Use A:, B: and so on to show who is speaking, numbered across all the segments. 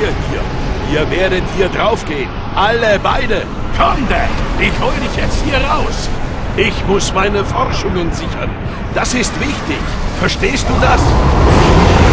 A: ihr hier? Ihr werdet hier draufgehen. Alle beide. Komm, Dad, ich hol dich jetzt hier raus. Ich muss meine Forschungen sichern. Das ist wichtig. Verstehst du das?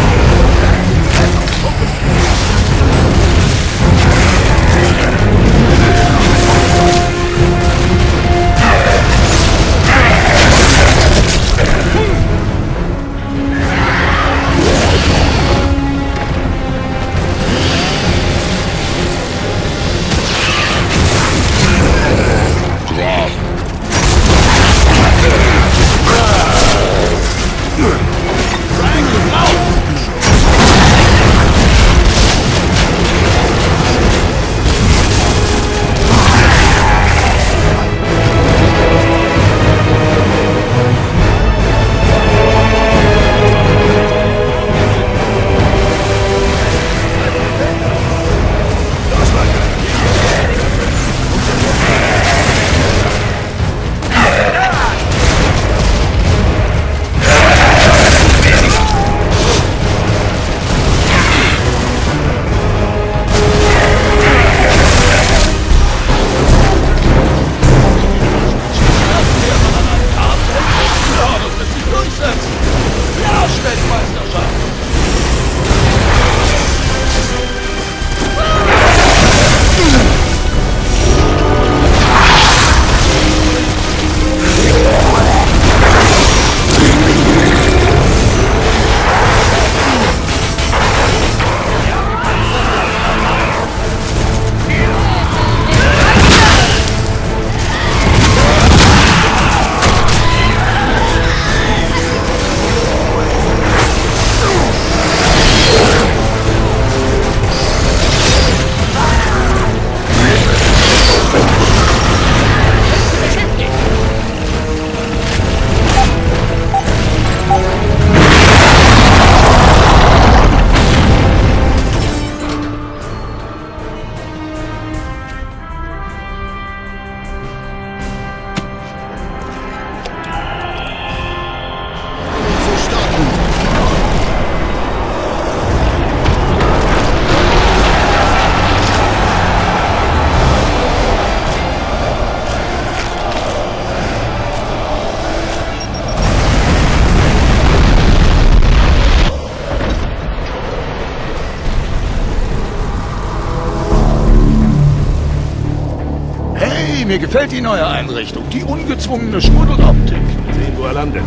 B: Mir gefällt die neue Einrichtung. Die ungezwungene Schmuddeloptik.
A: Sehen, wo er landet.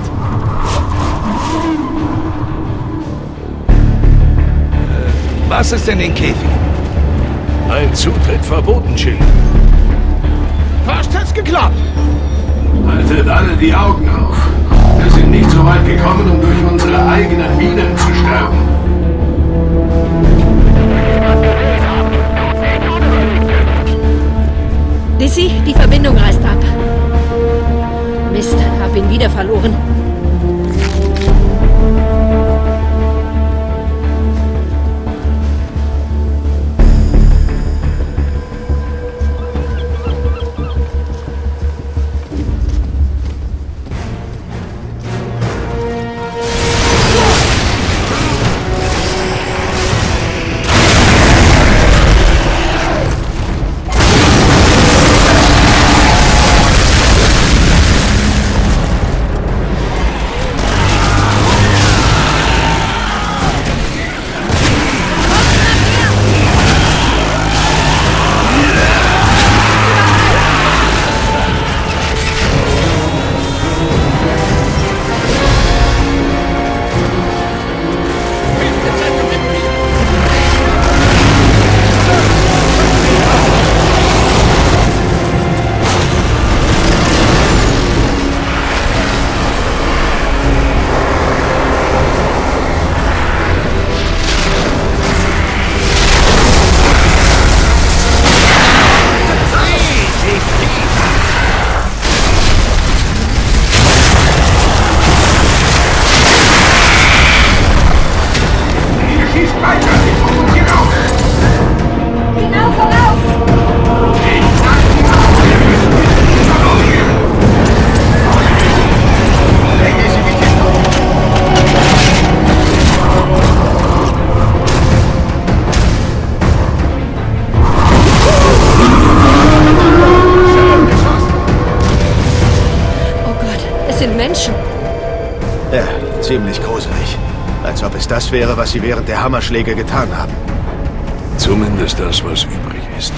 B: Äh, Was ist denn in Käfig?
A: Ein Zutritt verboten, Schild.
B: Fast hat's geklappt.
A: Haltet alle die Augen auf. Wir sind nicht so weit gekommen, um durch unsere eigenen Minen zu sterben.
C: Verloren.
D: Als ob es das wäre, was sie während der Hammerschläge getan haben.
A: Zumindest das, was übrig ist.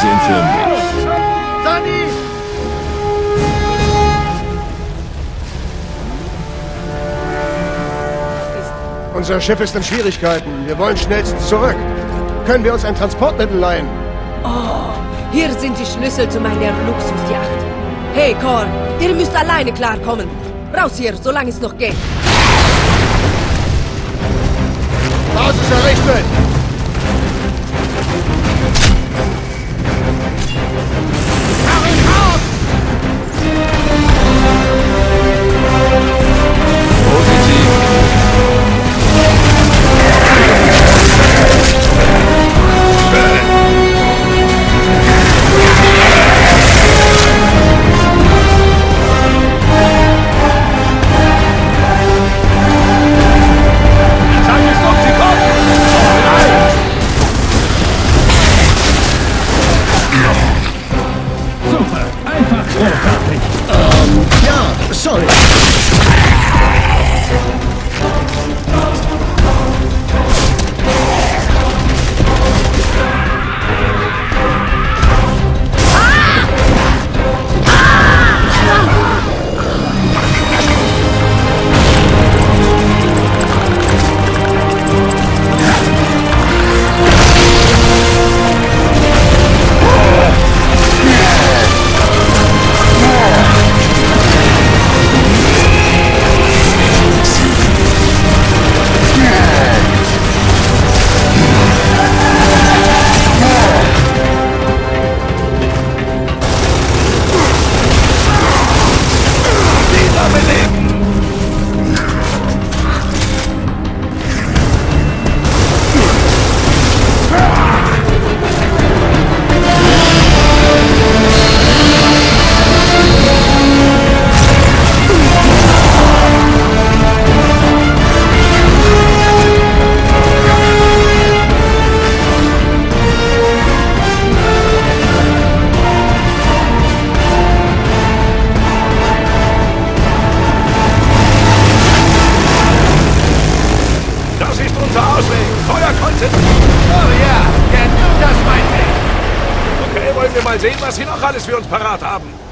A: Sind für mich.
D: Unser Schiff ist in Schwierigkeiten. Wir wollen schnellstens zurück. Können wir uns ein Transportmittel leihen?
E: Hier sind die Schlüssel zu meiner Luxusjacht. Hey, Cor, ihr müsst alleine klarkommen. Raus hier, solange es noch geht.
D: Basis errichtet!
A: Noch alles für uns parat haben?